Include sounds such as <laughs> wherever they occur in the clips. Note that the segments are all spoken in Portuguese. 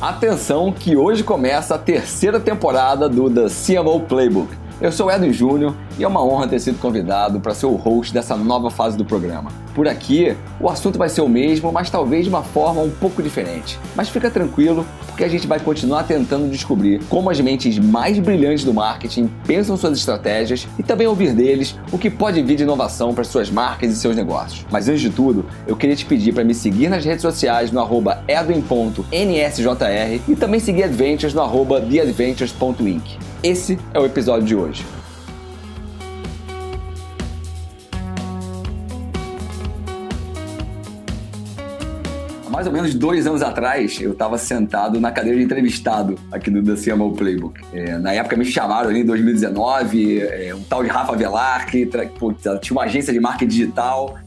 Atenção que hoje começa a terceira temporada do The CMO Playbook. Eu sou Edwin Júnior e é uma honra ter sido convidado para ser o host dessa nova fase do programa. Por aqui, o assunto vai ser o mesmo, mas talvez de uma forma um pouco diferente. Mas fica tranquilo, porque a gente vai continuar tentando descobrir como as mentes mais brilhantes do marketing pensam suas estratégias e também ouvir deles o que pode vir de inovação para suas marcas e seus negócios. Mas antes de tudo, eu queria te pedir para me seguir nas redes sociais no edwin.nsjr e também seguir Adventures no arroba theadventures.inc. Esse é o episódio de hoje. Há mais ou menos dois anos atrás, eu estava sentado na cadeira de entrevistado aqui do The CMO Playbook. É, na época me chamaram ali em 2019, é, um tal de Rafa Velar, que tinha uma agência de marketing digital.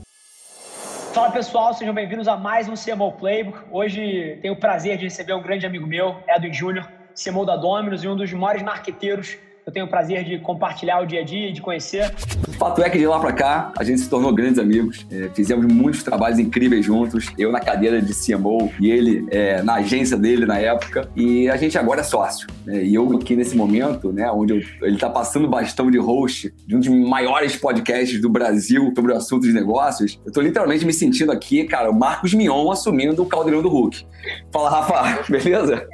Fala pessoal, sejam bem-vindos a mais um CMO Playbook. Hoje tenho o prazer de receber um grande amigo meu, Edwin Júnior, CMO da Dominus e um dos maiores marqueteiros eu tenho o prazer de compartilhar o dia a dia e de conhecer. O fato é que de lá para cá a gente se tornou grandes amigos, é, fizemos muitos trabalhos incríveis juntos, eu na cadeira de CMO e ele é, na agência dele na época, e a gente agora é sócio. Né? E eu aqui nesse momento, né, onde eu, ele está passando bastão de host de um dos maiores podcasts do Brasil sobre o assunto de negócios, eu estou literalmente me sentindo aqui, cara, o Marcos Mion assumindo o caldeirão do Hulk. Fala, Rafa, <laughs> beleza?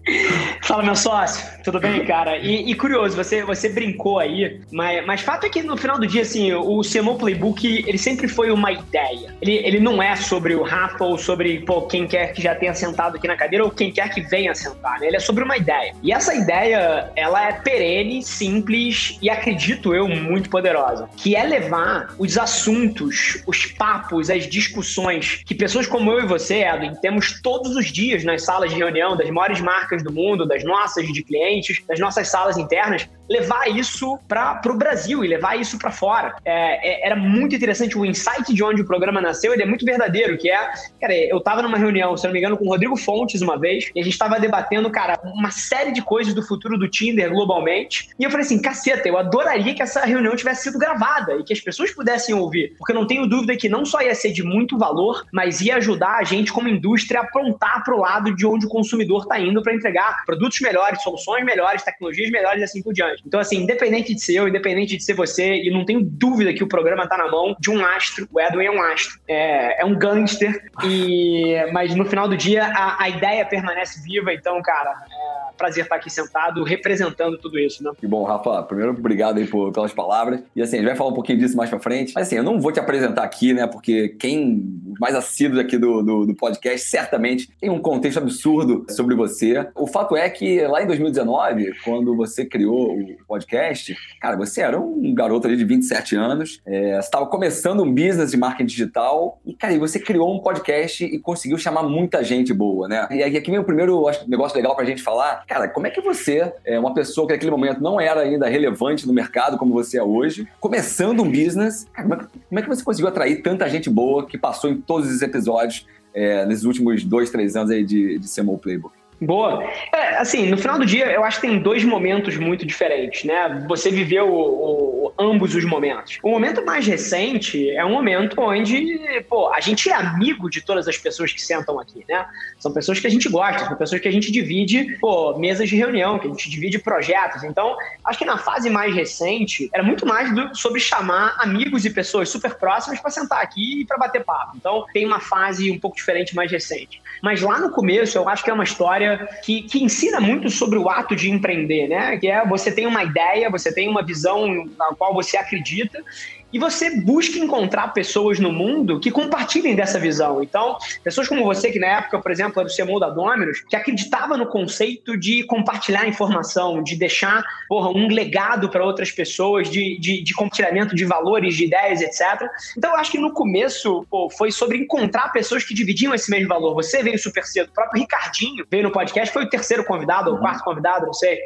Fala, meu sócio, tudo bem, cara? E, e curioso, você, você você brincou aí, mas, mas fato é que no final do dia, assim, o CMO Playbook, ele sempre foi uma ideia. Ele, ele não é sobre o Rafa ou sobre pô, quem quer que já tenha sentado aqui na cadeira ou quem quer que venha sentar, né? Ele é sobre uma ideia. E essa ideia, ela é perene, simples e acredito eu, muito poderosa. Que é levar os assuntos, os papos, as discussões que pessoas como eu e você, Edwin, temos todos os dias nas salas de reunião das maiores marcas do mundo, das nossas de clientes, das nossas salas internas, levar isso para o Brasil e levar isso para fora. É, é, era muito interessante o insight de onde o programa nasceu, ele é muito verdadeiro, que é, cara, eu estava numa reunião, se não me engano, com o Rodrigo Fontes uma vez, e a gente estava debatendo, cara, uma série de coisas do futuro do Tinder globalmente, e eu falei assim, caceta, eu adoraria que essa reunião tivesse sido gravada e que as pessoas pudessem ouvir, porque eu não tenho dúvida que não só ia ser de muito valor, mas ia ajudar a gente como indústria a apontar para o lado de onde o consumidor está indo para entregar produtos melhores, soluções melhores, tecnologias melhores e assim por diante. Então, assim, independente de ser eu, independente de ser você, e não tenho dúvida que o programa está na mão de um astro. O Edwin é um astro, é, é um gangster, e, mas no final do dia a, a ideia permanece viva. Então, cara, é prazer estar aqui sentado representando tudo isso, né? Que bom, Rafa. Primeiro, obrigado aí por, pelas palavras. E assim, a gente vai falar um pouquinho disso mais pra frente. Mas assim, eu não vou te apresentar aqui, né? Porque quem mais assíduos aqui do, do, do, podcast certamente tem um contexto absurdo sobre você. O fato é que lá em 2019, quando você criou o podcast, cara, você era um garoto ali de 27 anos, é, estava começando um business de marketing digital e, cara, você criou um podcast e conseguiu chamar muita gente boa, né? E aqui vem o primeiro acho, negócio legal pra gente falar. Cara, como é que você, é uma pessoa que naquele momento não era ainda relevante no mercado como você é hoje, começando um business, cara, como, é, como é que você conseguiu atrair tanta gente boa que passou em todos os episódios é, nesses últimos dois, três anos aí de, de CMO Playbook? Boa. É, assim, no final do dia, eu acho que tem dois momentos muito diferentes, né? Você viveu o, o, ambos os momentos. O momento mais recente é um momento onde, pô, a gente é amigo de todas as pessoas que sentam aqui, né? São pessoas que a gente gosta, são pessoas que a gente divide, pô, mesas de reunião, que a gente divide projetos. Então, acho que na fase mais recente, era muito mais do, sobre chamar amigos e pessoas super próximas para sentar aqui e para bater papo. Então, tem uma fase um pouco diferente mais recente. Mas lá no começo, eu acho que é uma história que, que ensina muito sobre o ato de empreender, né? Que é você tem uma ideia, você tem uma visão na qual você acredita e você busca encontrar pessoas no mundo que compartilhem dessa visão. Então, pessoas como você, que na época, por exemplo, era o CMO da Dominus, que acreditava no conceito de compartilhar informação, de deixar porra, um legado para outras pessoas, de, de, de, compartilhamento de valores, de ideias, etc. Então, eu acho que no começo pô, foi sobre encontrar pessoas que dividiam esse mesmo valor. Você veio super cedo, o próprio Ricardinho veio no podcast, foi o terceiro convidado, ou o quarto convidado, não sei.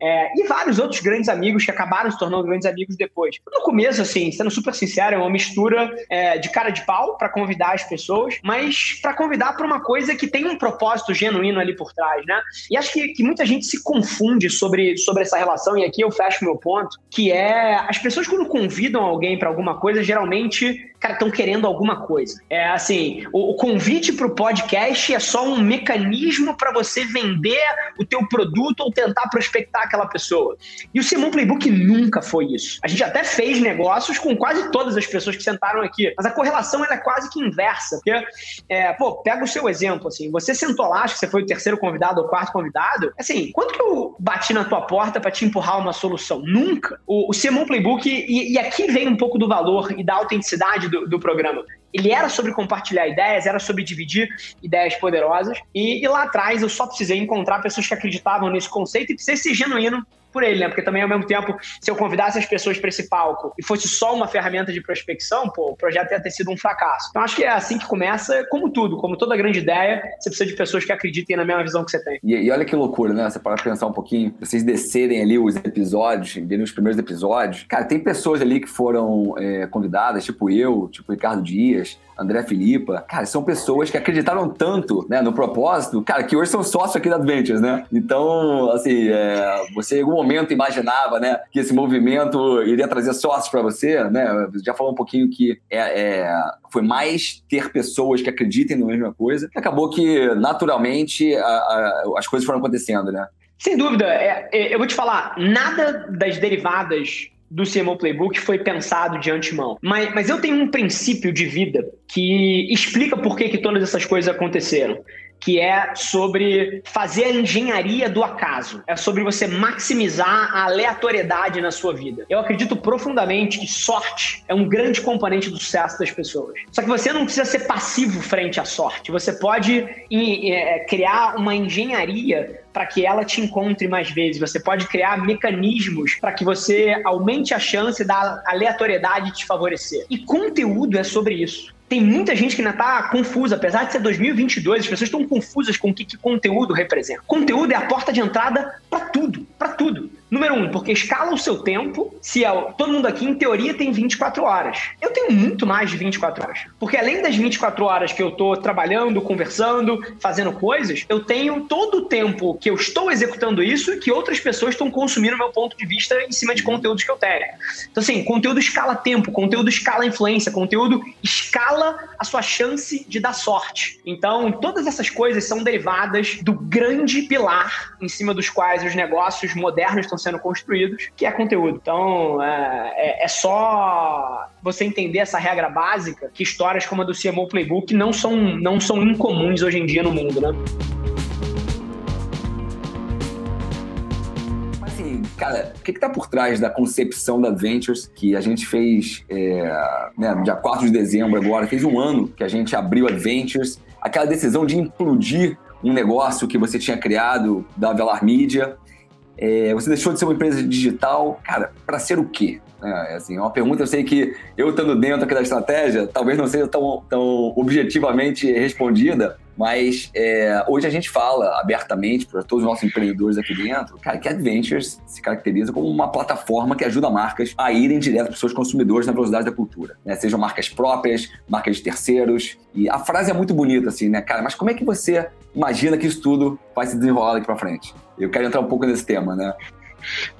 É, e vários outros grandes amigos que acabaram se tornando grandes amigos depois. No começo, assim, você sendo super sincero, é uma mistura é, de cara de pau para convidar as pessoas, mas para convidar para uma coisa que tem um propósito genuíno ali por trás, né? E acho que, que muita gente se confunde sobre, sobre essa relação, e aqui eu fecho meu ponto, que é as pessoas quando convidam alguém para alguma coisa, geralmente cara, estão querendo alguma coisa. É assim, o, o convite para o podcast é só um mecanismo para você vender o teu produto ou tentar prospectar aquela pessoa. E o Simon Playbook nunca foi isso. A gente até fez negócios com quase todas as pessoas que sentaram aqui, mas a correlação é quase que inversa, porque, é, pô, pega o seu exemplo, assim, você sentou lá, acho que você foi o terceiro convidado ou quarto convidado, assim, quanto que eu bati na tua porta para te empurrar uma solução? Nunca. O, o Simon Playbook, e, e aqui vem um pouco do valor e da autenticidade do, do programa. Ele era sobre compartilhar ideias, era sobre dividir ideias poderosas. E, e, lá atrás eu só precisei encontrar pessoas que acreditavam nesse conceito e precisei ser genuíno por ele, né? Porque também, ao mesmo tempo, se eu convidasse as pessoas para esse palco e fosse só uma ferramenta de prospecção, pô, o projeto ia ter sido um fracasso. Então, acho que é assim que começa, como tudo, como toda grande ideia, você precisa de pessoas que acreditem na mesma visão que você tem. E, e olha que loucura, né? Você para pensar um pouquinho, vocês descerem ali os episódios, verem os primeiros episódios. Cara, tem pessoas ali que foram é, convidadas, tipo eu, tipo Ricardo Dias, André Filipa, cara, são pessoas que acreditaram tanto né, no propósito, cara, que hoje são sócios aqui da Adventures, né? Então, assim, é, você em algum momento imaginava, né, que esse movimento iria trazer sócios para você, né? Já falou um pouquinho que é, é, foi mais ter pessoas que acreditem na mesma coisa, acabou que, naturalmente, a, a, as coisas foram acontecendo, né? Sem dúvida. É, é eu vou te falar, nada das derivadas do CMO Playbook foi pensado de antemão. Mas, mas eu tenho um princípio de vida que explica por que, que todas essas coisas aconteceram que é sobre fazer a engenharia do acaso. É sobre você maximizar a aleatoriedade na sua vida. Eu acredito profundamente que sorte é um grande componente do sucesso das pessoas. Só que você não precisa ser passivo frente à sorte. Você pode é, criar uma engenharia para que ela te encontre mais vezes. Você pode criar mecanismos para que você aumente a chance da aleatoriedade te favorecer. E conteúdo é sobre isso tem muita gente que ainda está confusa, apesar de ser 2022, as pessoas estão confusas com o que, que conteúdo representa. Conteúdo é a porta de entrada para tudo, para tudo. Número um, porque escala o seu tempo. Se é, todo mundo aqui, em teoria, tem 24 horas. Eu tenho muito mais de 24 horas. Porque além das 24 horas que eu estou trabalhando, conversando, fazendo coisas, eu tenho todo o tempo que eu estou executando isso e que outras pessoas estão consumindo meu ponto de vista em cima de conteúdos que eu tenho. Então, assim, conteúdo escala tempo, conteúdo escala influência, conteúdo escala a sua chance de dar sorte. Então, todas essas coisas são derivadas do grande pilar em cima dos quais os negócios modernos estão sendo construídos, que é conteúdo. Então, é, é, é só você entender essa regra básica que histórias como a do CMO Playbook não são, não são incomuns hoje em dia no mundo, né? Assim, cara, o que está por trás da concepção da Ventures que a gente fez é, né, dia 4 de dezembro agora, fez um ano que a gente abriu a Ventures, aquela decisão de implodir um negócio que você tinha criado da Velar Media é, você deixou de ser uma empresa digital, cara, para ser o quê? É, assim, é uma pergunta, eu sei que eu estando dentro aqui da estratégia, talvez não seja tão, tão objetivamente respondida, mas é, hoje a gente fala abertamente para todos os nossos empreendedores aqui dentro, cara, que Adventures se caracteriza como uma plataforma que ajuda marcas a irem direto para os seus consumidores na velocidade da cultura. Né? Sejam marcas próprias, marcas de terceiros. E a frase é muito bonita, assim, né, cara? Mas como é que você imagina que isso tudo vai se desenrolar daqui para frente? Eu quero entrar um pouco nesse tema, né?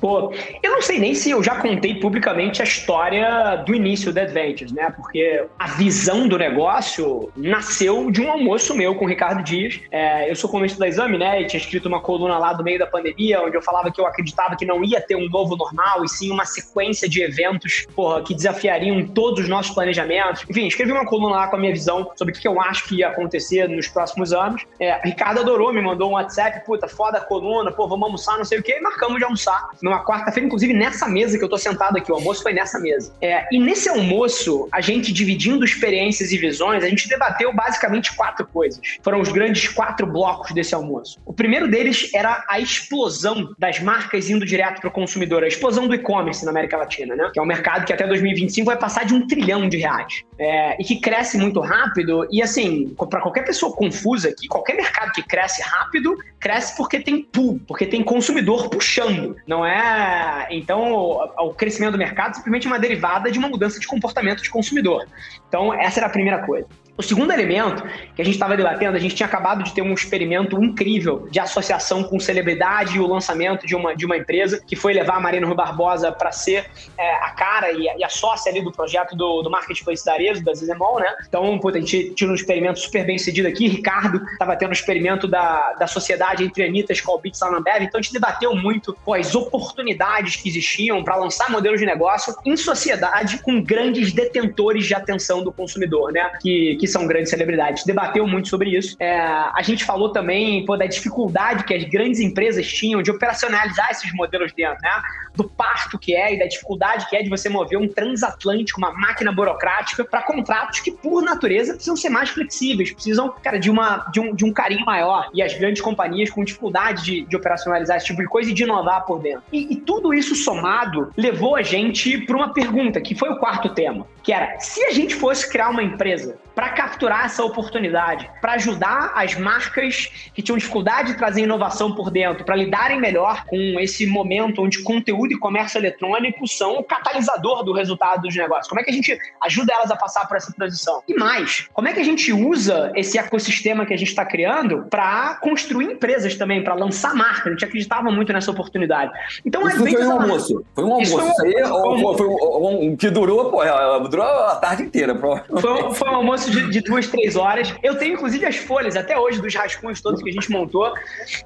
Pô, eu não sei nem se eu já contei publicamente a história do início da Adventures, né? Porque a visão do negócio nasceu de um almoço meu com o Ricardo Dias. É, eu sou colunista da Exame, né? E tinha escrito uma coluna lá do meio da pandemia, onde eu falava que eu acreditava que não ia ter um novo normal, e sim uma sequência de eventos, porra, que desafiariam todos os nossos planejamentos. Enfim, escrevi uma coluna lá com a minha visão sobre o que eu acho que ia acontecer nos próximos anos. É, Ricardo adorou, me mandou um WhatsApp, puta, foda a coluna, pô, vamos almoçar, não sei o quê, e marcamos de almoçar almoçar numa quarta-feira, inclusive nessa mesa que eu tô sentado aqui. O almoço foi nessa mesa. É, e nesse almoço, a gente dividindo experiências e visões, a gente debateu basicamente quatro coisas. Foram os grandes quatro blocos desse almoço. O primeiro deles era a explosão das marcas indo direto para o consumidor, a explosão do e-commerce na América Latina, né? Que é um mercado que até 2025 vai passar de um trilhão de reais. É, e que cresce muito rápido. E assim, para qualquer pessoa confusa aqui, qualquer mercado que cresce rápido, cresce porque tem pool, porque tem consumidor puxando. Não é. Então, o, crescimento do mercado é simplesmente uma derivada de uma mudança de comportamento de consumidor. Então, essa era a primeira coisa. O segundo elemento que a gente estava debatendo, a gente tinha acabado de ter um experimento incrível de associação com celebridade e o lançamento de uma, de uma empresa que foi levar a Marina Rui Barbosa para ser é, a cara e a, e a, sócia ali do projeto do, do Marketplace da Arezo, da Zizemol, né? Então, puta, a gente tinha um experimento super bem sucedido aqui. Ricardo estava tendo um experimento da, da sociedade entre Anitta, Skullbeats e Ambev. Então, a gente debateu muito pô, as oportunidades que existiam para lançar modelos de negócio em sociedade com grandes detentores de atenção do consumidor, né? Que, que são grandes celebridades. Debateu muito sobre isso. É, a gente falou também pô, da dificuldade que as grandes empresas tinham de operacionalizar esses modelos dentro, né? Do parto que é e da dificuldade que é de você mover um transatlântico, uma máquina burocrática, para contratos que, por natureza, precisam ser mais flexíveis, precisam, cara, de, uma, de, um, de um carinho maior. E as grandes companhias com dificuldade de, de operacionalizar esse tipo de coisa e de inovar por dentro. E, e tudo isso somado levou a gente para uma pergunta, que foi o quarto tema, que era: se a gente fosse criar uma empresa para capturar essa oportunidade, para ajudar as marcas que tinham dificuldade de trazer inovação por dentro, para lidarem melhor com esse momento onde conteúdo e comércio eletrônico são o catalisador do resultado dos negócios. Como é que a gente ajuda elas a passar por essa transição? E mais, como é que a gente usa esse ecossistema que a gente está criando para construir empresas também, para lançar marcas? A gente acreditava muito nessa oportunidade. Então, Isso foi um almoço. Foi um almoço. Isso, Isso aí foi um, foi um, um, que durou, pô, durou a tarde inteira. Foi, foi um almoço de, de, duas, três horas. Eu tenho, inclusive, as folhas até hoje dos rascunhos todos que a gente montou.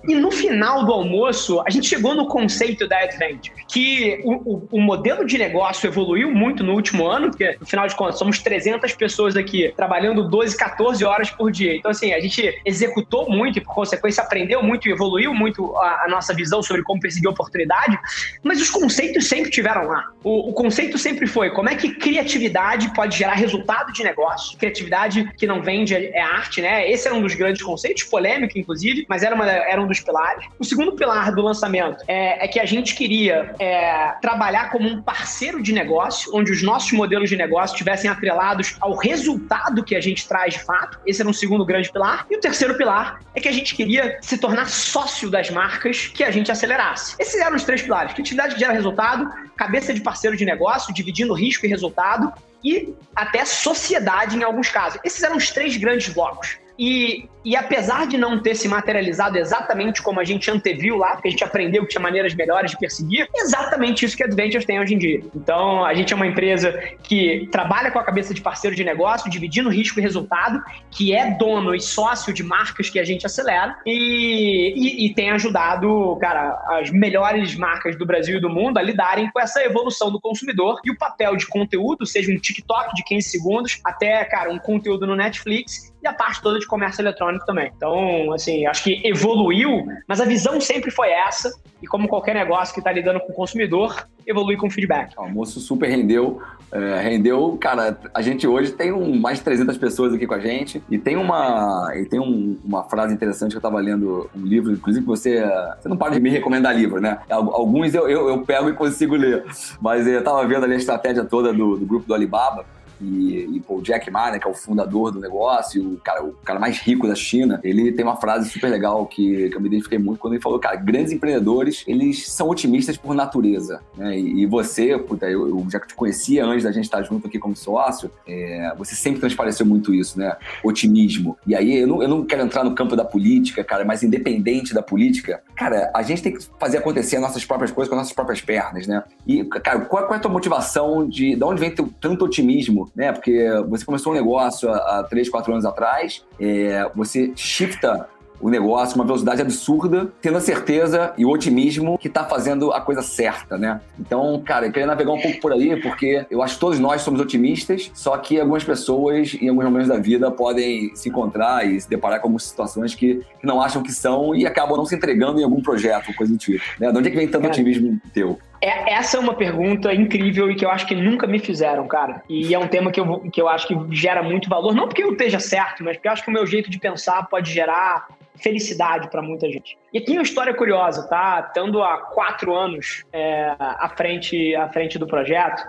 E no final do almoço, a gente chegou no conceito da Adventure, que o, o, o modelo de negócio evoluiu muito no último ano, porque, no final de contas, somos 300 pessoas aqui trabalhando 12, 14 horas por dia. Então, assim, a gente executou muito e, por consequência, aprendeu muito e evoluiu muito a, a nossa visão sobre como perseguir oportunidade, mas os conceitos sempre tiveram lá. O, o conceito sempre foi como é que criatividade pode gerar resultado de negócio. Criatividade que não vende é arte, né? Esse era um dos grandes conceitos, polêmico, inclusive, mas era, uma, era um dos pilares. O segundo pilar do lançamento é, é que a gente queria é, trabalhar como um parceiro de negócio, onde os nossos modelos de negócio estivessem atrelados ao resultado que a gente traz de fato. Esse era um segundo grande pilar. E o terceiro pilar é que a gente queria se tornar sócio das marcas que a gente acelerasse. Esses eram os três pilares: criatividade gera resultado, cabeça de parceiro de negócio, dividindo risco e resultado, e até sociedade em alguns casos. Esses eram os três grandes blocos. E, e apesar de não ter se materializado exatamente como a gente anteviu lá, porque a gente aprendeu que tinha maneiras melhores de perseguir, exatamente isso que a Adventures tem hoje em dia. Então, a gente é uma empresa que trabalha com a cabeça de parceiro de negócio, dividindo risco e resultado, que é dono e sócio de marcas que a gente acelera e, e, e tem ajudado, cara, as melhores marcas do Brasil e do mundo a lidarem com essa evolução do consumidor e o papel de conteúdo, seja um TikTok de 15 segundos, até, cara, um conteúdo no Netflix, e a parte toda de comércio eletrônico também. Então, assim, acho que evoluiu, mas a visão sempre foi essa. E como qualquer negócio que está lidando com o consumidor, evolui com feedback. O almoço super rendeu. É, rendeu, cara, a gente hoje tem um, mais de 300 pessoas aqui com a gente. E tem uma, e tem um, uma frase interessante que eu estava lendo um livro, inclusive você, você não para de me recomendar livro, né? Alguns eu, eu, eu pego e consigo ler. Mas eu estava vendo ali a estratégia toda do, do grupo do Alibaba e, e pô, o Jack Ma, né, que é o fundador do negócio, o cara, o cara mais rico da China, ele tem uma frase super legal que, que eu me identifiquei muito quando ele falou, cara, grandes empreendedores, eles são otimistas por natureza, né? E, e você, puta, eu, eu, já te conhecia antes da gente estar junto aqui como sócio, é, você sempre transpareceu muito isso, né? Otimismo. E aí, eu não, eu não quero entrar no campo da política, cara, mas independente da política, cara, a gente tem que fazer acontecer as nossas próprias coisas com as nossas próprias pernas, né? E, cara, qual, qual é a tua motivação de, de onde vem teu, tanto otimismo né? Porque você começou um negócio há, 3, 4 anos atrás, é, você shifta o negócio, uma velocidade absurda, tendo a certeza e o otimismo que está fazendo a coisa certa, né? Então, cara, eu queria navegar um pouco por aí, porque eu acho que todos nós somos otimistas, só que algumas pessoas, em alguns momentos da vida, podem se encontrar e se deparar com algumas situações que, que não acham que são e acabam não se entregando em algum projeto, coisa do tipo. Né? De onde é que vem tanto otimismo teu? É, essa é uma pergunta incrível e que eu acho que nunca me fizeram, cara. E é um tema que eu, que eu acho que gera muito valor, não porque eu esteja certo, mas porque eu acho que o meu jeito de pensar pode gerar felicidade para muita gente. E aqui uma história curiosa, tá? Estando há quatro anos é, à, frente, à frente do projeto,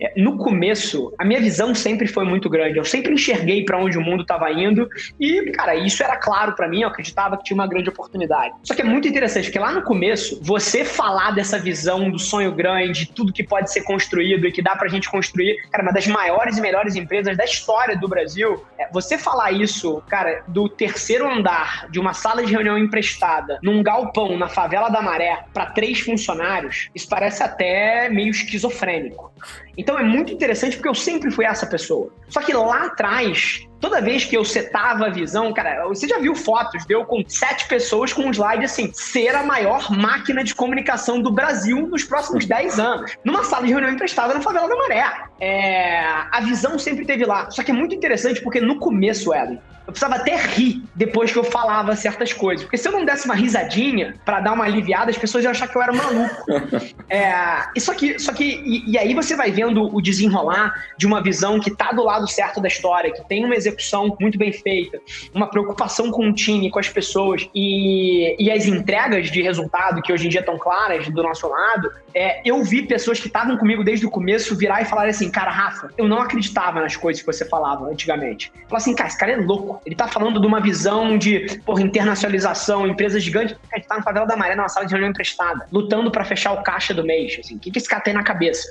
é, no começo, a minha visão sempre foi muito grande. Eu sempre enxerguei para onde o mundo estava indo e, cara, isso era claro para mim. Eu acreditava que tinha uma grande oportunidade. Só que é muito interessante, porque lá no começo, você falar dessa visão do sonho grande, tudo que pode ser construído e que dá pra gente construir, cara, uma das maiores e melhores empresas da história do Brasil, é, você falar isso, cara, do terceiro andar de uma sala de reunião emprestada num galpão na favela da Maré para três funcionários, isso parece até meio esquizofrênico. Então é muito interessante porque eu sempre fui essa pessoa. Só que lá atrás, toda vez que eu setava a visão, cara, você já viu fotos deu com sete pessoas com um slide assim, ser a maior máquina de comunicação do Brasil nos próximos dez anos, numa sala de reunião emprestada na favela da Maré. É, a visão sempre teve lá. Só que é muito interessante porque no começo, Ellen, eu precisava até rir depois que eu falava certas coisas. Porque se eu não desse uma risadinha para dar uma aliviada, as pessoas iam achar que eu era maluco. <laughs> é, só que, só que e, e, aí você vai vendo o desenrolar de uma visão que tá do lado certo da história, que tem uma execução muito bem feita, uma preocupação com o time, com as pessoas e, e as entregas de resultado que hoje em dia estão claras do nosso lado. É, eu vi pessoas que estavam comigo desde o começo virar e falar assim, cara, Rafa, eu não acreditava nas coisas que você falava antigamente. Falar assim, cara, esse cara é louco ele está falando de uma visão de porra, internacionalização, empresas gigantes. A gente tá na favela da Maré, numa sala de reunião emprestada, lutando para fechar o caixa do mês. Assim, o que, que esse cara tem na cabeça?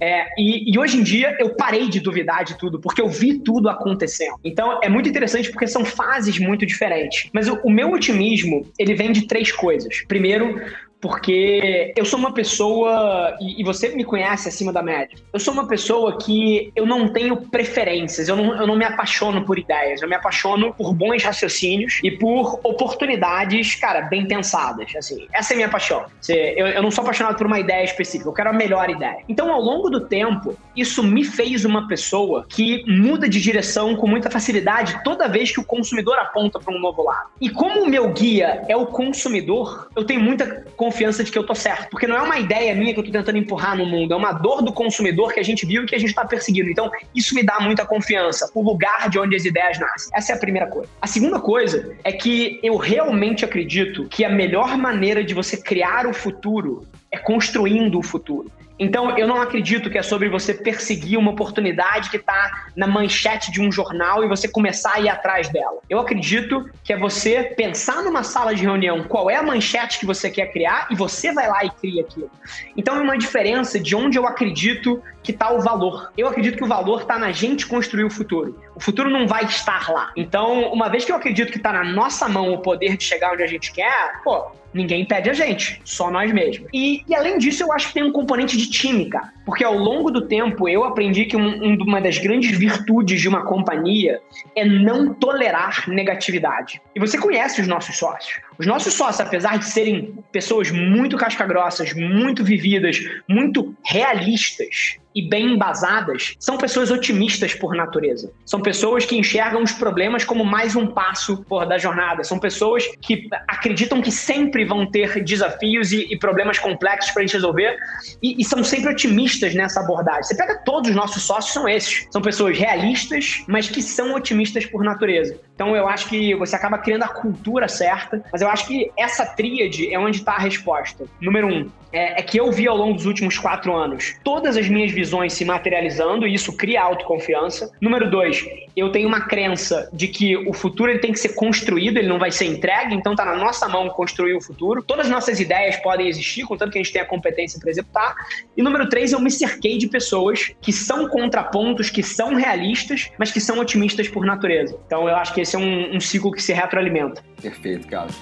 É, e, e, hoje em dia eu parei de duvidar de tudo, porque eu vi tudo acontecendo. Então é muito interessante porque são fases muito diferentes. Mas o, o meu otimismo, ele vem de três coisas. Primeiro, porque eu sou uma pessoa, e, você me conhece acima da média, eu sou uma pessoa que eu não tenho preferências, eu não, eu não me apaixono por ideias, eu me apaixono por bons raciocínios e por oportunidades, cara, bem pensadas, assim, essa é a minha paixão. Eu, eu não sou apaixonado por uma ideia específica, eu quero a melhor ideia. Então, ao longo do tempo, isso me fez uma pessoa que muda de direção com muita facilidade toda vez que o consumidor aponta para um novo lado. E como o meu guia é o consumidor, eu tenho muita confiança confiança de que eu tô certo. Porque não é uma ideia minha que eu tô tentando empurrar no mundo, é uma dor do consumidor que a gente viu e que a gente tá perseguindo. Então, isso me dá muita confiança, o lugar de onde as ideias nascem. Essa é a primeira coisa. A segunda coisa é que eu realmente acredito que a melhor maneira de você criar o futuro é construindo o futuro. Então, eu não acredito que é sobre você perseguir uma oportunidade que está na manchete de um jornal e você começar a ir atrás dela. Eu acredito que é você pensar numa sala de reunião qual é a manchete que você quer criar e você vai lá e cria aquilo. Então, é uma diferença de onde eu acredito que está o valor. Eu acredito que o valor está na gente construir o futuro. O futuro não vai estar lá. Então, uma vez que eu acredito que está na nossa mão o poder de chegar onde a gente quer, pô, ninguém pede a gente, só nós mesmos. E, e, além disso, eu acho que tem um componente de time, cara. Porque ao longo do tempo eu aprendi que um, uma das grandes virtudes de uma companhia é não tolerar negatividade. E você conhece os nossos sócios. Os nossos sócios, apesar de serem pessoas muito casca-grossas, muito vividas, muito realistas, e bem embasadas são pessoas otimistas por natureza. São pessoas que enxergam os problemas como mais um passo por, da jornada. São pessoas que acreditam que sempre vão ter desafios e, e problemas complexos para a gente resolver e, e, são sempre otimistas nessa abordagem. Você pega todos os nossos sócios, são esses. São pessoas realistas, mas que são otimistas por natureza. Então eu acho que você acaba criando a cultura certa, mas eu acho que essa tríade é onde está a resposta. Número um, é, é, que eu vi ao longo dos últimos quatro anos todas as minhas visões se materializando e isso cria autoconfiança. Número dois, eu tenho uma crença de que o futuro ele tem que ser construído, ele não vai ser entregue, então está na nossa mão construir o futuro. Todas as nossas ideias podem existir, contanto que a gente tenha a competência para executar. E número três, eu me cerquei de pessoas que são contrapontos, que são realistas, mas que são otimistas por natureza. Então eu acho que esse é um, um ciclo que se retroalimenta. Perfeito, Carlos.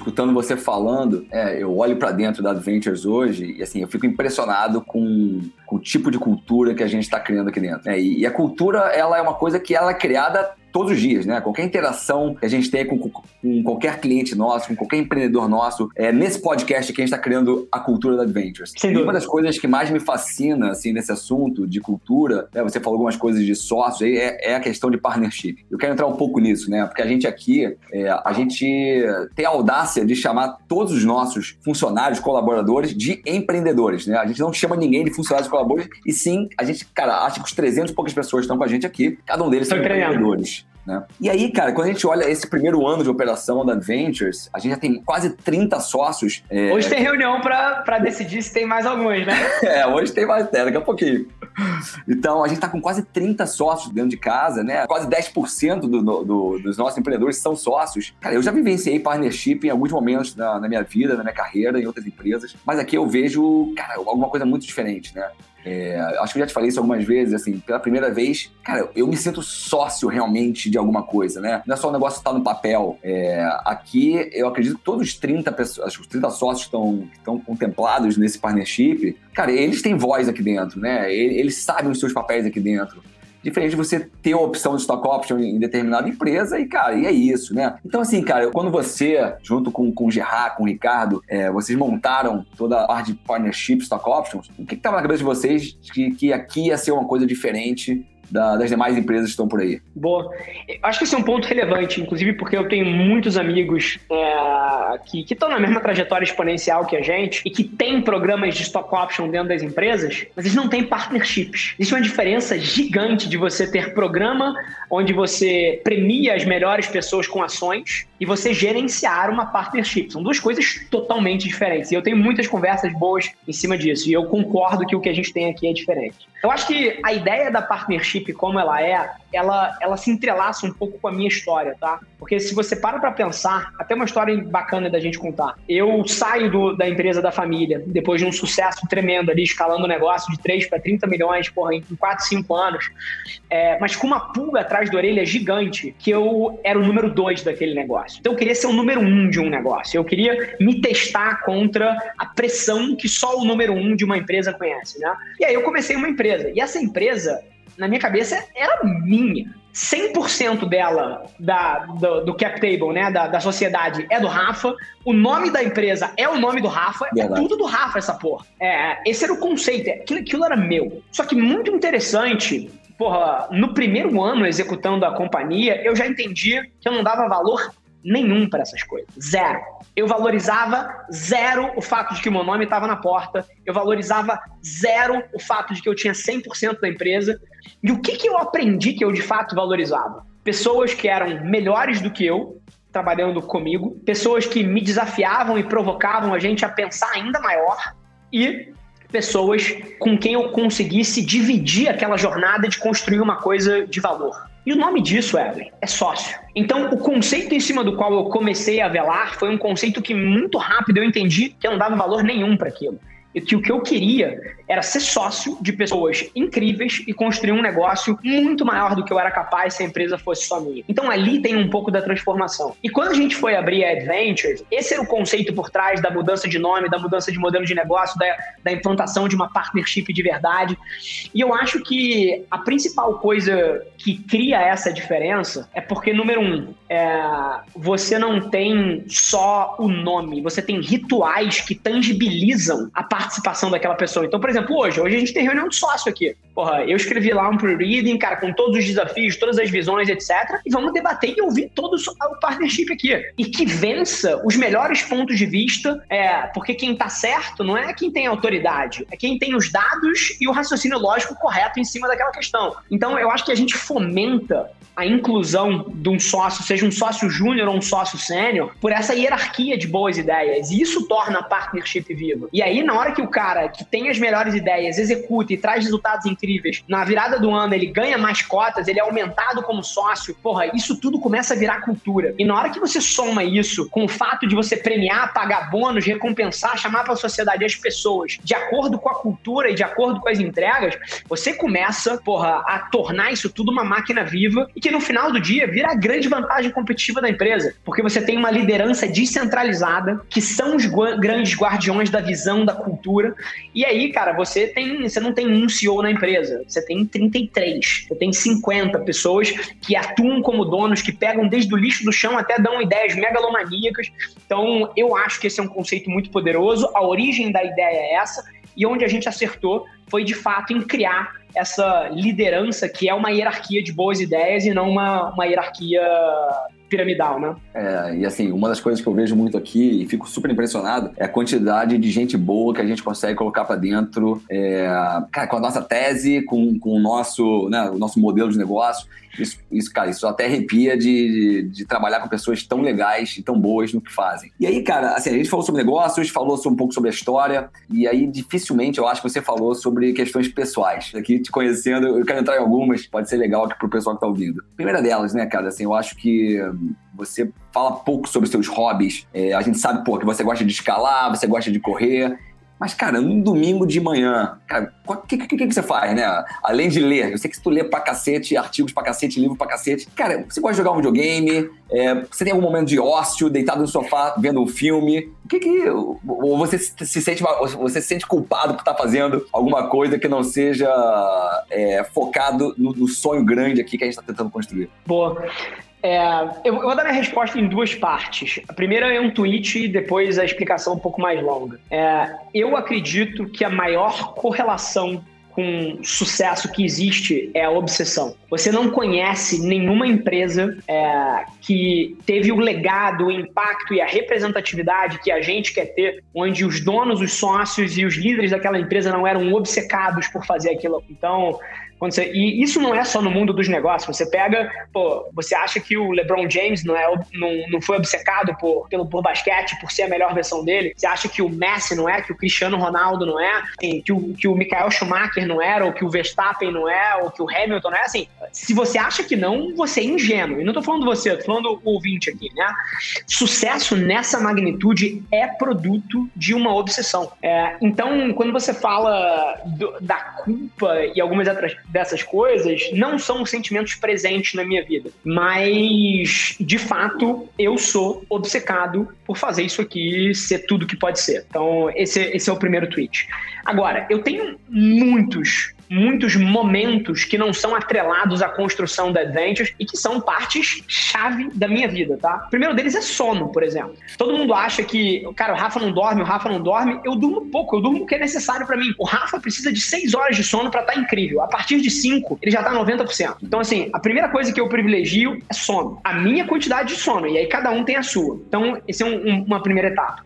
escutando você falando, é, eu olho para dentro da Adventures hoje e assim, eu fico impressionado com, com o tipo de cultura que a gente está criando aqui dentro. Né? E, e, a cultura, ela é uma coisa que ela é criada todos os dias, né? Qualquer interação que a gente tem com, com qualquer cliente nosso, com qualquer empreendedor nosso, é nesse podcast que a gente está criando a cultura da Adventures. Sem e uma das coisas que mais me fascina, assim, nesse assunto de cultura, né? Você falou algumas coisas de sócios aí, é, é, a questão de partnership. Eu quero entrar um pouco nisso, né? Porque a gente aqui, é, a gente tem a audácia de chamar todos os nossos funcionários, colaboradores, de empreendedores, né? A gente não chama ninguém de funcionários colaboradores, e sim, a gente, cara, acha que os 300 e poucas pessoas estão com a gente aqui, cada um deles são empreendedores. Né? E aí, cara, quando a gente olha esse primeiro ano de operação da Ventures, a gente já tem quase 30 sócios. É... Hoje tem reunião para decidir se tem mais alguns, né? <laughs> é, hoje tem mais, é, daqui a pouquinho. Então, a gente está com quase 30 sócios dentro de casa, né? Quase 10% do, do, dos nossos empreendedores são sócios. Cara, eu já vivenciei partnership em alguns momentos na, na minha vida, na minha carreira, em outras empresas, mas aqui eu vejo, cara, alguma coisa muito diferente, né? É, acho que eu já te falei isso algumas vezes, assim, pela primeira vez, cara, eu me sinto sócio realmente de alguma coisa, né? Não é só o negócio estar tá no papel. É, aqui, eu acredito que todos os 30 pessoas, os 30 sócios estão, estão contemplados nesse partnership, cara, eles têm voz aqui dentro, né? Eles sabem os seus papéis aqui dentro. Diferente de você ter a opção de stock option em determinada empresa e, cara, e é isso, né? Então, assim, cara, quando você, junto com, com o Gerard, com o Ricardo, é, vocês montaram toda a parte de partnership, stock options, o que estava na cabeça de vocês que, que aqui ia ser uma coisa diferente da, das demais empresas que estão por aí. Boa. Acho que esse é um ponto relevante, inclusive porque eu tenho muitos amigos é, que estão na mesma trajetória exponencial que a gente e que têm programas de stock option dentro das empresas, mas eles não têm partnerships. Existe uma diferença gigante de você ter programa onde você premia as melhores pessoas com ações e você gerenciar uma partnership. São duas coisas totalmente diferentes. E eu tenho muitas conversas boas em cima disso. E eu concordo que o que a gente tem aqui é diferente. Eu acho que a ideia da partnership, como ela é, ela, ela se entrelaça um pouco com a minha história, tá? Porque se você para para pensar, até uma história bacana da gente contar. Eu saio do, da empresa da família, depois de um sucesso tremendo ali, escalando o negócio de 3 para 30 milhões, porra, em 4, 5 anos, é, mas com uma pulga atrás da orelha gigante, que eu era o número 2 daquele negócio. Então eu queria ser o número 1 um de um negócio. Eu queria me testar contra a pressão que só o número 1 um de uma empresa conhece, né? E aí eu comecei uma empresa. E essa empresa na minha cabeça, era minha. 100% dela, da, do, do, cap table, né, da, da sociedade, é do Rafa. O nome da empresa é o nome do Rafa. É Verdade. É tudo do Rafa, essa porra. É, esse era o conceito. É, aquilo, aquilo era meu. Só que muito interessante porra, no primeiro ano executando a companhia, eu já entendi que eu não dava valor nenhum para essas coisas. Zero. Eu valorizava zero o fato de que o meu nome estava na porta. Eu valorizava zero o fato de que eu tinha 100% da empresa. E o que, que eu aprendi que eu de fato valorizava? Pessoas que eram melhores do que eu, trabalhando comigo, pessoas que me desafiavam e provocavam a gente a pensar ainda maior e pessoas com quem eu conseguisse dividir aquela jornada de construir uma coisa de valor. E o nome disso, Evelyn, é sócio. Então, o conceito em cima do qual eu comecei a velar foi um conceito que muito rápido eu entendi que eu não dava valor nenhum para aquilo e que o que eu queria era ser sócio de pessoas incríveis e construir um negócio muito maior do que eu era capaz se a empresa fosse só minha. Então ali tem um pouco da transformação. E quando a gente foi abrir a Adventures, esse era o conceito por trás da mudança de nome, da mudança de modelo de negócio, da, da implantação de uma partnership de verdade. E eu acho que a principal coisa que cria essa diferença é porque, número um, é, você não tem só o nome, você tem rituais que tangibilizam a participação daquela pessoa. Então, por exemplo, hoje, hoje a gente tem reunião de sócio aqui. Porra, eu escrevi lá um pre-reading, cara, com todos os desafios, todas as visões, etc. E vamos debater e ouvir todo o partnership aqui. E que vença os melhores pontos de vista, é, porque quem tá certo não é quem tem autoridade, é quem tem os dados e o raciocínio lógico correto em cima daquela questão. Então, eu acho que a gente fomenta a inclusão de um sócio, seja um sócio júnior ou um sócio sênior, por essa hierarquia de boas ideias. E isso torna a partnership viva. E aí, na hora que o cara que tem as melhores ideias executa e traz resultados incríveis, na virada do ano ele ganha mais cotas, ele é aumentado como sócio, porra, isso tudo começa a virar cultura. E na hora que você soma isso com o fato de você premiar, pagar bônus, recompensar, chamar para a sociedade as pessoas de acordo com a cultura e de acordo com as entregas, você começa, porra, a tornar isso tudo uma máquina viva e que no final do dia vira a grande vantagem competitiva da empresa, porque você tem uma liderança descentralizada que são os grandes guardiões da visão, da cultura cultura. E aí, cara, você tem, você não tem um CEO na empresa, você tem 33, você tem 50 pessoas que atuam como donos, que pegam desde o lixo do chão até dão ideias megalomaníacas. Então, eu acho que esse é um conceito muito poderoso. A origem da ideia é essa e onde a gente acertou foi de fato em criar essa liderança que é uma hierarquia de boas ideias e não uma, uma hierarquia piramidal, né? É, e assim, uma das coisas que eu vejo muito aqui e fico super impressionado é a quantidade de gente boa que a gente consegue colocar para dentro, é, cara, com a nossa tese, com, com o, nosso, né, o nosso modelo de negócio. Isso, isso, cara, isso até arrepia de, de, de, trabalhar com pessoas tão legais e tão boas no que fazem. E aí, cara, assim, a gente falou sobre negócios, falou um pouco sobre a história, e aí dificilmente eu acho que você falou sobre questões pessoais. Aqui, te conhecendo, eu quero entrar em algumas, pode ser legal aqui pro pessoal que tá ouvindo. Primeira delas, né, cara, assim, eu acho que você fala pouco sobre seus hobbies. É, a gente sabe, pô, que você gosta de escalar, você gosta de correr. Mas, cara, num domingo de manhã, o que, que, que, você faz, né? Além de ler, eu sei que tu lê pra cacete, artigos pra cacete, livro pra cacete. Cara, você gosta de jogar um videogame? É, você tem algum momento de ócio, deitado no sofá, vendo um filme? O que que... Ou você se sente, você se sente culpado por estar tá fazendo alguma coisa que não seja é, focado no, no sonho grande aqui que a gente está tentando construir? Boa. É, eu, vou dar minha resposta em duas partes. A primeira é um tweet e depois a explicação um pouco mais longa. É, eu acredito que a maior correlação com sucesso que existe é a obsessão. Você não conhece nenhuma empresa é, que teve o legado, o impacto e a representatividade que a gente quer ter, onde os donos, os sócios e os líderes daquela empresa não eram obcecados por fazer aquilo. Então, quando você, e isso não é só no mundo dos negócios. Você pega, pô, você acha que o LeBron James não, é, não, não foi obcecado por, pelo, por basquete, por ser a melhor versão dele? Você acha que o Messi não é, que o Cristiano Ronaldo não é, assim, que, o, que o Michael Schumacher não era, ou que o Verstappen não é, ou que o Hamilton não é? Assim, se você acha que não, você é ingênuo. E não tô falando você, tô falando o ouvinte aqui, né? Sucesso nessa magnitude é produto de uma obsessão. É, então, quando você fala do, da culpa e algumas outras dessas coisas não são sentimentos presentes na minha vida. Mas, de fato, eu sou obcecado por fazer isso aqui ser tudo que pode ser. Então, esse, esse é o primeiro tweet. Agora, eu tenho muitos muitos momentos que não são atrelados à construção da Adventures e que são partes chave da minha vida, tá? O primeiro deles é sono, por exemplo. Todo mundo acha que, cara, o Rafa não dorme, o Rafa não dorme. Eu durmo pouco, eu durmo o que é necessário para mim. O Rafa precisa de 6 horas de sono para estar tá incrível. A partir de 5, ele já tá 90%. Então, assim, a primeira coisa que eu privilegio é sono. A minha quantidade de sono. E aí cada um tem a sua. Então, esse é um, um, uma primeira etapa.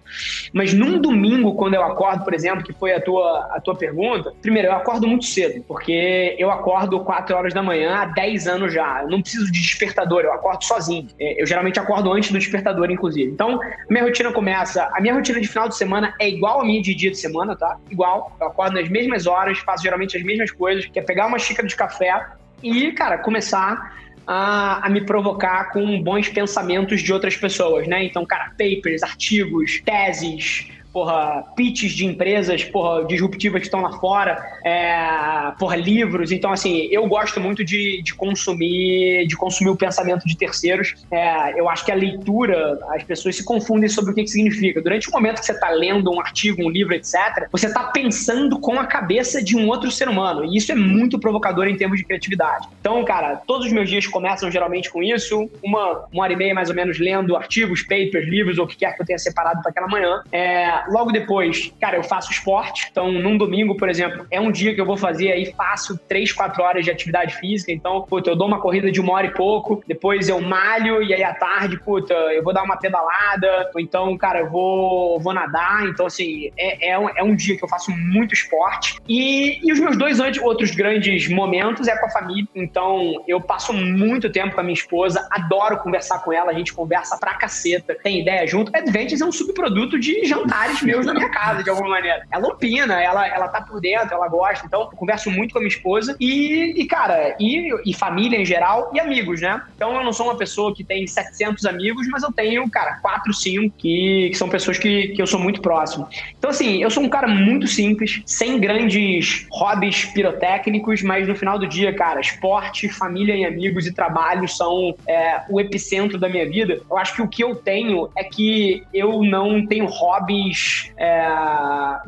Mas num domingo, quando eu acordo, por exemplo, que foi a tua, a tua pergunta, primeiro, eu acordo muito cedo cedo, porque eu acordo 4 horas da manhã há 10 anos já. Eu não preciso de despertador, eu acordo sozinho. É, eu geralmente acordo antes do despertador, inclusive. Então, minha rotina começa. A minha rotina de final de semana é igual a minha de dia de semana, tá? Igual. Eu acordo nas mesmas horas, faço geralmente as mesmas coisas, que é pegar uma xícara de café e, cara, começar a, a, me provocar com bons pensamentos de outras pessoas, né? Então, cara, papers, artigos, teses, porra, pitches de empresas, porra, disruptivas que estão lá fora, é, porra, livros. Então, assim, eu gosto muito de, de consumir de consumir o pensamento de terceiros. É, eu acho que a leitura, as pessoas se confundem sobre o que, que significa. Durante o momento que você está lendo um artigo, um livro, etc., você está pensando com a cabeça de um outro ser humano. E isso é muito provocador em termos de criatividade. Então, cara, todos os meus dias começam geralmente com isso. Uma, uma hora e meia, mais ou menos, lendo artigos, papers, livros, ou o que quer que eu tenha separado para aquela manhã. É, logo depois, cara, eu faço esporte. Então, num domingo, por exemplo, é um dia que eu vou fazer aí fácil 3, 4 horas de atividade física. Então, puta, eu dou uma corrida de uma hora e pouco, depois eu malho e aí à tarde, puta, eu vou dar uma pedalada, ou então, cara, eu vou, vou nadar. Então, assim, é, é, um, é um dia que eu faço muito esporte. E, e os meus dois outros grandes momentos é com a família. Então, eu passo muito tempo com a minha esposa, adoro conversar com ela, a gente conversa pra caceta, tem ideia junto. Adventures é um subproduto de jantares meus na minha casa, de alguma maneira. Ela opina, ela, ela tá por dentro, ela gosta. Então, eu converso muito com a minha esposa e, e cara, e, e família em geral e amigos, né? Então, eu não sou uma pessoa que tem 700 amigos, mas eu tenho, cara, 4, 5 que, que são pessoas que, que eu sou muito próximo. Então, assim, eu sou um cara muito simples, sem grandes hobbies pirotécnicos, mas no final do dia, cara, esporte, família e amigos e trabalho são é, o epicentro da minha vida. Eu acho que o que eu tenho é que eu não tenho hobbies é,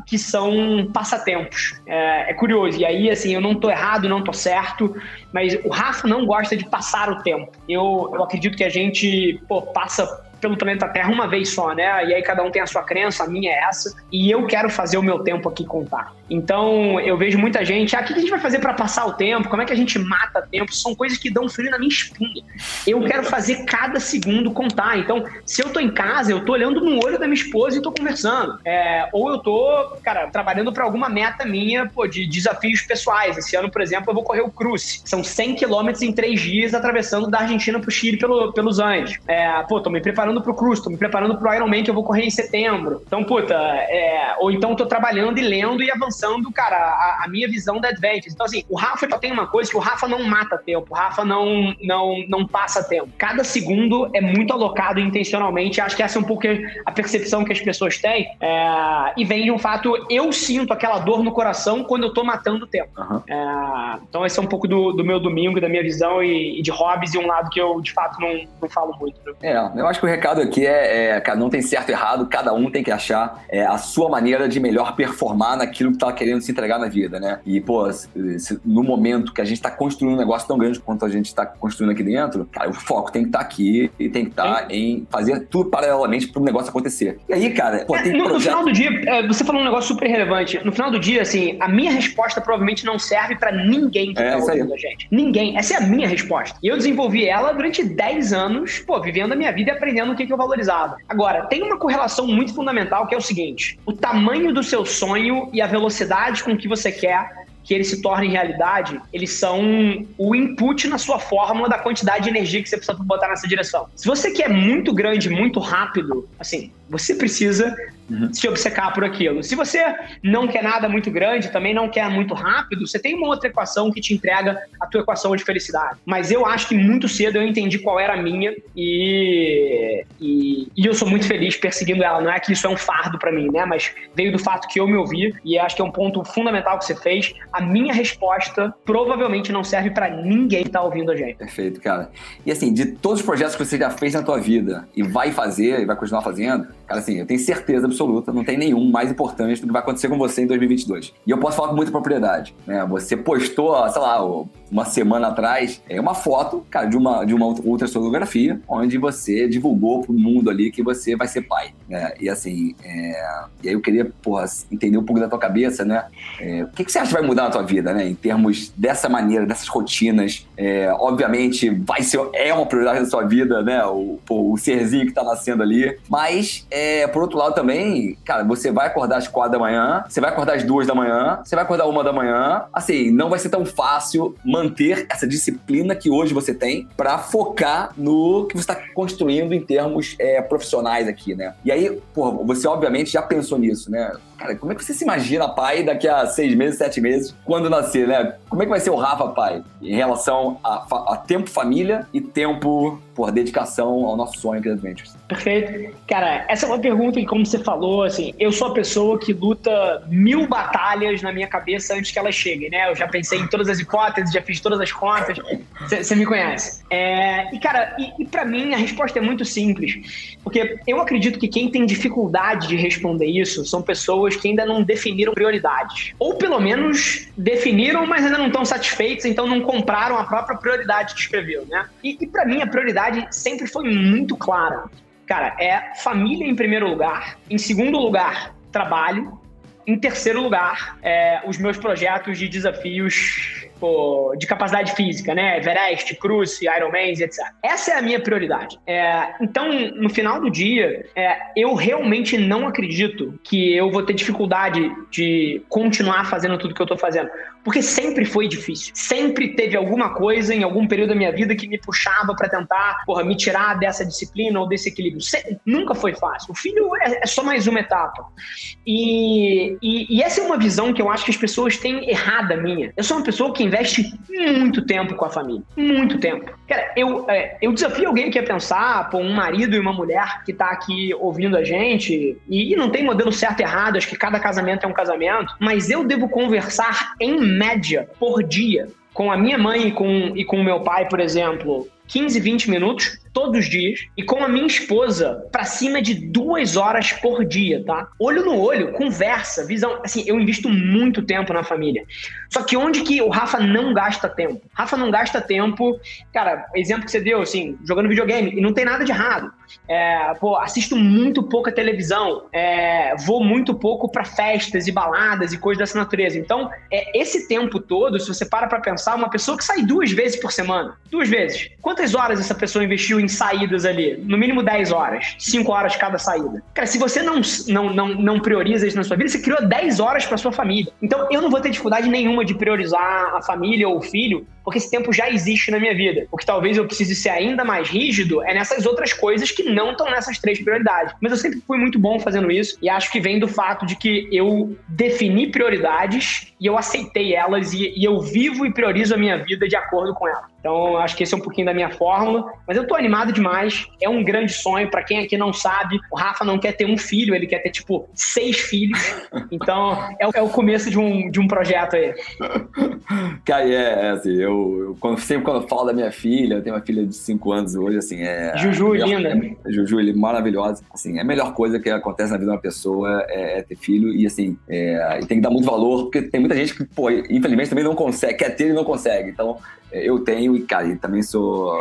que são passatempos. É, é, curioso. E aí, assim, eu não tô errado, não tô certo, mas o Rafa não gosta de passar o tempo. Eu, eu acredito que a gente pô, passa pelo planeta Terra uma vez só, né? E aí cada um tem a sua crença, a minha é essa. E eu quero fazer o meu tempo aqui contar. Então eu vejo muita gente, ah, o que a gente vai fazer para passar o tempo? Como é que a gente mata tempo? São coisas que dão frio na minha espinha. Eu quero fazer cada segundo contar. Então, se eu tô em casa, eu tô olhando no olho da minha esposa e tô conversando. É, ou eu tô, cara, trabalhando para alguma meta minha, pô, de desafios pessoais. Esse ano, por exemplo, eu vou correr o Cruze. São 100 quilômetros em três dias, atravessando da Argentina pro Chile pelo, pelos Andes. É, pô, tô me preparando preparando pro Cruz, tô me preparando pro Ironman que eu vou correr em setembro. Então, puta, é, ou então tô trabalhando e lendo e avançando, cara, a, a minha visão da Adventures. Então, assim, o Rafa só tem uma coisa que o Rafa não mata tempo, o Rafa não, não, não passa tempo. Cada segundo é muito alocado intencionalmente. Acho que essa é um pouco a percepção que as pessoas têm. É, e vem de um fato, eu sinto aquela dor no coração quando eu tô matando tempo. Uhum. É, então, esse é um pouco do, do meu domingo, da minha visão e, e, de hobbies e um lado que eu, de fato, não, não falo muito. Né? É, eu acho que o recado aqui é, é não tem certo e errado, cada um tem que achar é, a sua maneira de melhor performar naquilo que tá querendo se entregar na vida, né? E, pô, se, no momento que a gente tá construindo um negócio tão grande quanto a gente tá construindo aqui dentro, cara, o foco tem que estar tá aqui e tem que estar tá em fazer tudo paralelamente para o negócio acontecer. E aí, cara, pô, tem no, projeto... no final do dia, é, você falou um negócio super relevante. No final do dia, assim, a minha resposta provavelmente não serve para ninguém que é, tá ouvindo a gente. Ninguém. Essa é a minha resposta. E eu desenvolvi ela durante 10 anos, pô, vivendo a minha vida e aprendendo o que, que eu valorizava. Agora, tem uma correlação muito fundamental que é o seguinte: o tamanho do seu sonho e a velocidade com que você quer que ele se torne realidade, eles são o input na sua fórmula da quantidade de energia que você precisa botar nessa direção. Se você quer muito grande, muito rápido, assim, você precisa uhum. se obcecar por aquilo. Se você não quer nada muito grande, também não quer muito rápido, você tem uma outra equação que te entrega a tua equação de felicidade. Mas eu acho que muito cedo eu entendi qual era a minha e, e, e eu sou muito feliz perseguindo ela. Não é que isso é um fardo para mim, né? Mas veio do fato que eu me ouvi e acho que é um ponto fundamental que você fez. A minha resposta provavelmente não serve para ninguém que tá ouvindo a gente. Perfeito, cara. E assim, de todos os projetos que você já fez na tua vida e vai fazer e vai continuar fazendo, cara, assim, eu tenho certeza absoluta, não tem nenhum mais importante do que vai acontecer com você em 2022. E eu posso falar com muita propriedade, né? Você postou, sei lá, uma semana atrás, é uma foto, cara, de uma, de uma ultrassonografia, onde você divulgou pro mundo ali que você vai ser pai, né? E assim, é... e aí eu queria, porra, entender um pouco da tua cabeça, né? É... O que, que você acha que vai mudar na tua vida, né? Em termos dessa maneira, dessas rotinas. É... Obviamente, vai ser, é uma prioridade da sua vida, né? O, pô, o serzinho que tá nascendo ali. Mas, é, por outro lado também, cara, você vai acordar às quatro da manhã, você vai acordar às duas da manhã, você vai acordar uma da manhã. Assim, não vai ser tão fácil manter essa disciplina que hoje você tem para focar no que você está construindo em termos é, profissionais aqui, né? E aí, pô, você obviamente já pensou nisso, né? Cara, como é que você se imagina pai daqui a seis meses, sete meses, quando nascer, né? Como é que vai ser o Rafa pai em relação a, a tempo família e tempo por dedicação ao nosso sonho das Ventures? Perfeito. Cara, essa é uma pergunta que, como você falou, assim, eu sou a pessoa que luta mil batalhas na minha cabeça antes que elas cheguem, né? Eu já pensei em todas as hipóteses, já fiz todas as contas. Você me conhece. É, e, cara, e, e para mim a resposta é muito simples. Porque eu acredito que quem tem dificuldade de responder isso são pessoas que ainda não definiram prioridades. Ou pelo menos definiram, mas ainda não estão satisfeitos, então não compraram a própria prioridade que escreveu, né? E, e para mim a prioridade sempre foi muito clara. Cara, é família em primeiro lugar, em segundo lugar, trabalho, em terceiro lugar, é, os meus projetos de desafios de capacidade física, né? Everest, Cruz, Ironman, etc. Essa é a minha prioridade. É, então, no final do dia, é, eu realmente não acredito que eu vou ter dificuldade de continuar fazendo tudo que eu estou fazendo. Porque sempre foi difícil. Sempre teve alguma coisa em algum período da minha vida que me puxava para tentar, porra, me tirar dessa disciplina ou desse equilíbrio. Sempre, nunca foi fácil. O filho é, é só mais uma etapa. E, e, e essa é uma visão que eu acho que as pessoas têm errada minha. Eu sou uma pessoa que investe muito tempo com a família. Muito tempo. Cara, eu, é, eu desafio alguém que quer pensar, pô, um marido e uma mulher que tá aqui ouvindo a gente, e, não tem modelo certo e errado, acho que cada casamento é um casamento, mas eu devo conversar em média por dia com a minha mãe e com, e com o meu pai, por exemplo, 15, 20 minutos todos os dias e com a minha esposa para cima de duas horas por dia, tá? Olho no olho, conversa, visão. Assim, eu invisto muito tempo na família. Só que onde que o Rafa não gasta tempo? Rafa não gasta tempo, cara, exemplo que você deu, assim, jogando videogame, e não tem nada de errado. É, pô, assisto muito pouca televisão, é, vou muito pouco para festas e baladas e coisas dessa natureza. Então, é, esse tempo todo, se você para pra pensar, uma pessoa que sai duas vezes por semana, duas vezes, quantas horas essa pessoa investiu em saídas ali? No mínimo 10 horas, 5 horas cada saída. Cara, se você não, não, não, não prioriza isso na sua vida, você criou 10 horas para sua família. Então, eu não vou ter dificuldade nenhuma de priorizar a família ou o filho, porque esse tempo já existe na minha vida. O que talvez eu precise ser ainda mais rígido é nessas outras coisas que não estão nessas três prioridades. Mas eu sempre fui muito bom fazendo isso e acho que vem do fato de que eu defini prioridades e eu aceitei elas e, e eu vivo e priorizo a minha vida de acordo com elas. Então, acho que esse é um pouquinho da minha fórmula. Mas eu tô animado demais. É um grande sonho. para quem aqui não sabe, o Rafa não quer ter um filho, ele quer ter, tipo, seis filhos. Então, é, é o começo de um, de um projeto aí. <laughs> Cara, é, é assim, eu, eu quando, sempre quando eu falo da minha filha, eu tenho uma filha de cinco anos hoje, assim, é... Juju, melhor, linda. É, Juju, ele, maravilhosa. Assim, é a melhor coisa que acontece na vida de uma pessoa é, é ter filho e, assim, é, tem que dar muito valor, porque tem muita gente que, pô, infelizmente também não consegue, quer ter e não consegue. Então, é, eu tenho e, cara, também sou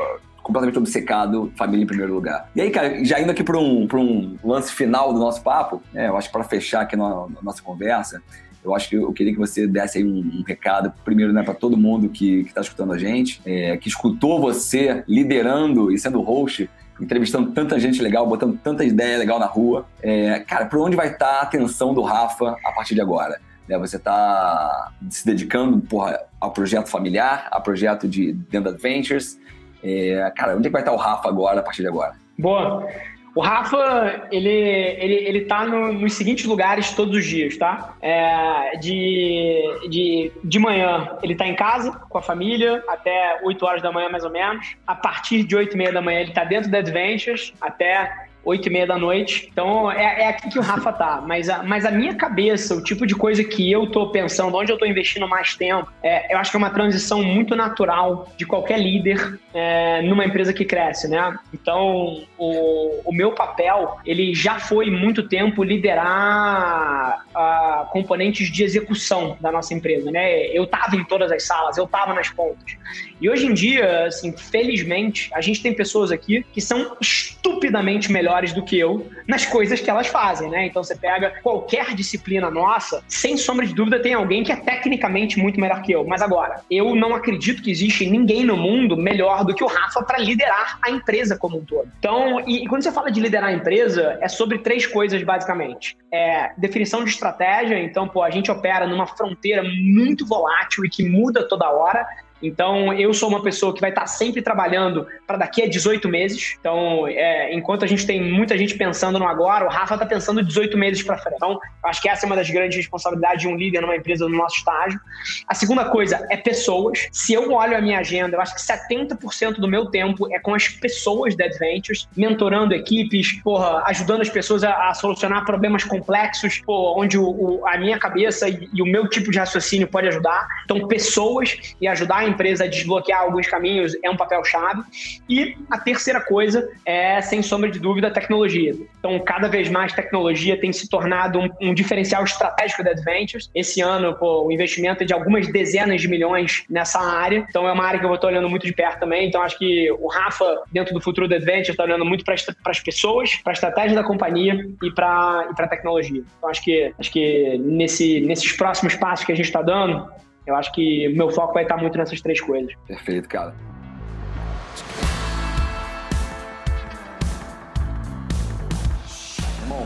completamente obcecado, família em primeiro lugar. E aí, cara, já indo aqui para um, um lance final do nosso papo, né, eu acho que para fechar aqui na, nossa conversa, eu acho que eu queria que você desse aí um, um recado, primeiro, né, para todo mundo que está escutando a gente, é, que escutou você liderando e sendo host entrevistando tanta gente legal, botando tanta ideia legal na rua. É, cara, por onde vai estar tá a atenção do Rafa a partir de agora? Né? Você está se dedicando porra, ao projeto familiar, a projeto de Dentro Adventures. É, cara, onde é que vai estar o Rafa agora, a partir de agora? Boa. O Rafa, ele, ele, ele tá no, nos seguintes lugares todos os dias, tá? É, de, de, de manhã, ele tá em casa com a família até 8 horas da manhã, mais ou menos. A partir de 8 e meia da manhã, ele tá dentro da Adventures até 8 e meia da noite. Então é, é, aqui que o Rafa tá. Mas a, mas a minha cabeça, o tipo de coisa que eu tô pensando, onde eu tô investindo mais tempo, é, eu acho que é uma transição muito natural de qualquer líder é, numa empresa que cresce, né? Então o, o meu papel, ele já foi muito tempo liderar a, componentes de execução da nossa empresa, né? Eu tava em todas as salas, eu tava nas pontas. E hoje em dia, assim, felizmente, a gente tem pessoas aqui que são estupidamente melhores melhores do que eu nas coisas que elas fazem, né? Então você pega qualquer disciplina nossa, sem sombra de dúvida tem alguém que é tecnicamente muito melhor que eu. Mas agora, eu não acredito que existe ninguém no mundo melhor do que o Rafa para liderar a empresa como um todo. Então, e, e, quando você fala de liderar a empresa, é sobre três coisas basicamente. É definição de estratégia, então, pô, a gente opera numa fronteira muito volátil e que muda toda hora. Então, eu sou uma pessoa que vai estar sempre trabalhando para daqui a 18 meses. Então, é, enquanto a gente tem muita gente pensando no agora, o Rafa está pensando 18 meses para frente. Então, acho que essa é uma das grandes responsabilidades de um líder numa empresa no nosso estágio. A segunda coisa é pessoas. Se eu olho a minha agenda, eu acho que 70% do meu tempo é com as pessoas da Adventures, mentorando equipes, porra, ajudando as pessoas a, a solucionar problemas complexos, porra, onde o, o, a minha cabeça e, e o meu tipo de raciocínio pode ajudar. Então, pessoas e ajudar a empresa a desbloquear alguns caminhos é um papel-chave. E a terceira coisa é, sem sombra de dúvida, a tecnologia. Então, cada vez mais tecnologia tem se tornado um, um diferencial estratégico da Adventures. Esse ano, pô, o investimento é de algumas dezenas de milhões nessa área. Então, é uma área que eu vou estar olhando muito de perto também. Então, acho que o Rafa, dentro do futuro da Adventures, está olhando muito para as pessoas, para a estratégia da companhia e para a tecnologia. Então, acho que, acho que nesse, nesses próximos passos que a gente está dando, eu acho que meu foco vai estar muito nessas três coisas. Perfeito, cara.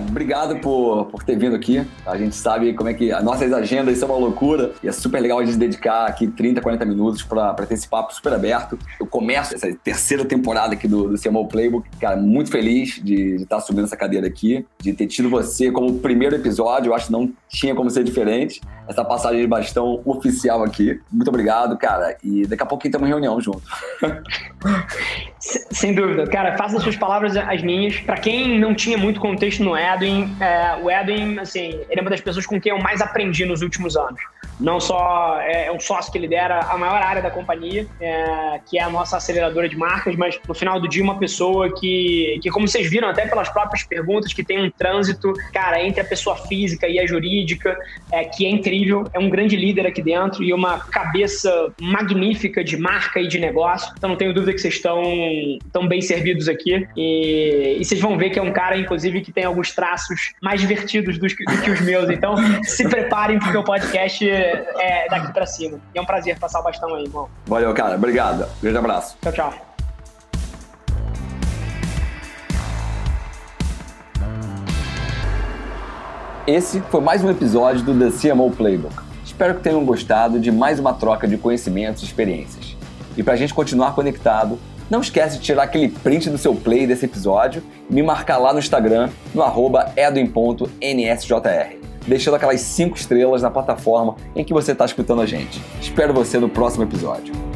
Obrigado por, por ter vindo aqui. A gente sabe como é que as nossas agendas são uma loucura e é super legal a gente dedicar aqui 30, 40 minutos para ter esse papo super aberto. Eu começo essa terceira temporada aqui do, do CMO Playbook. Cara, muito feliz de, estar assumindo essa cadeira aqui, de ter tido você como primeiro episódio. Eu acho que não tinha como ser diferente. Essa passagem de bastão oficial aqui. Muito obrigado, cara. E daqui a pouquinho temos reunião junto. <laughs> Sem dúvida. Cara, faça as suas palavras as minhas. Para quem não tinha muito contexto no Edwin, é, o Edwin, assim, ele é uma das pessoas com quem eu mais aprendi nos últimos anos. Não só é, é um sócio que lidera a maior área da companhia, é, que é a nossa aceleradora de marcas, mas no final do dia uma pessoa que, que como vocês viram até pelas próprias perguntas, que tem um trânsito, cara, entre a pessoa física e a jurídica, é, que é incrível, é um grande líder aqui dentro e uma cabeça magnífica de marca e de negócio. Então não tenho dúvida que vocês estão tão bem servidos aqui e, e vocês vão ver que é um cara, inclusive, que tem alguns traços mais divertidos do que, do que os meus. Então se preparem porque o podcast é daqui para cima. E é um prazer passar o bastão aí, irmão. Valeu, cara. Obrigado. Grande abraço. Tchau, tchau. Esse foi mais um episódio do The CMO Playbook. Espero que tenham gostado de mais uma troca de conhecimentos e experiências. E para a gente continuar conectado, não esquece de tirar aquele print do seu play desse episódio e me marcar lá no Instagram, no arroba deixando aquelas 5 estrelas na plataforma em que você está escutando a gente. Espero você no próximo episódio.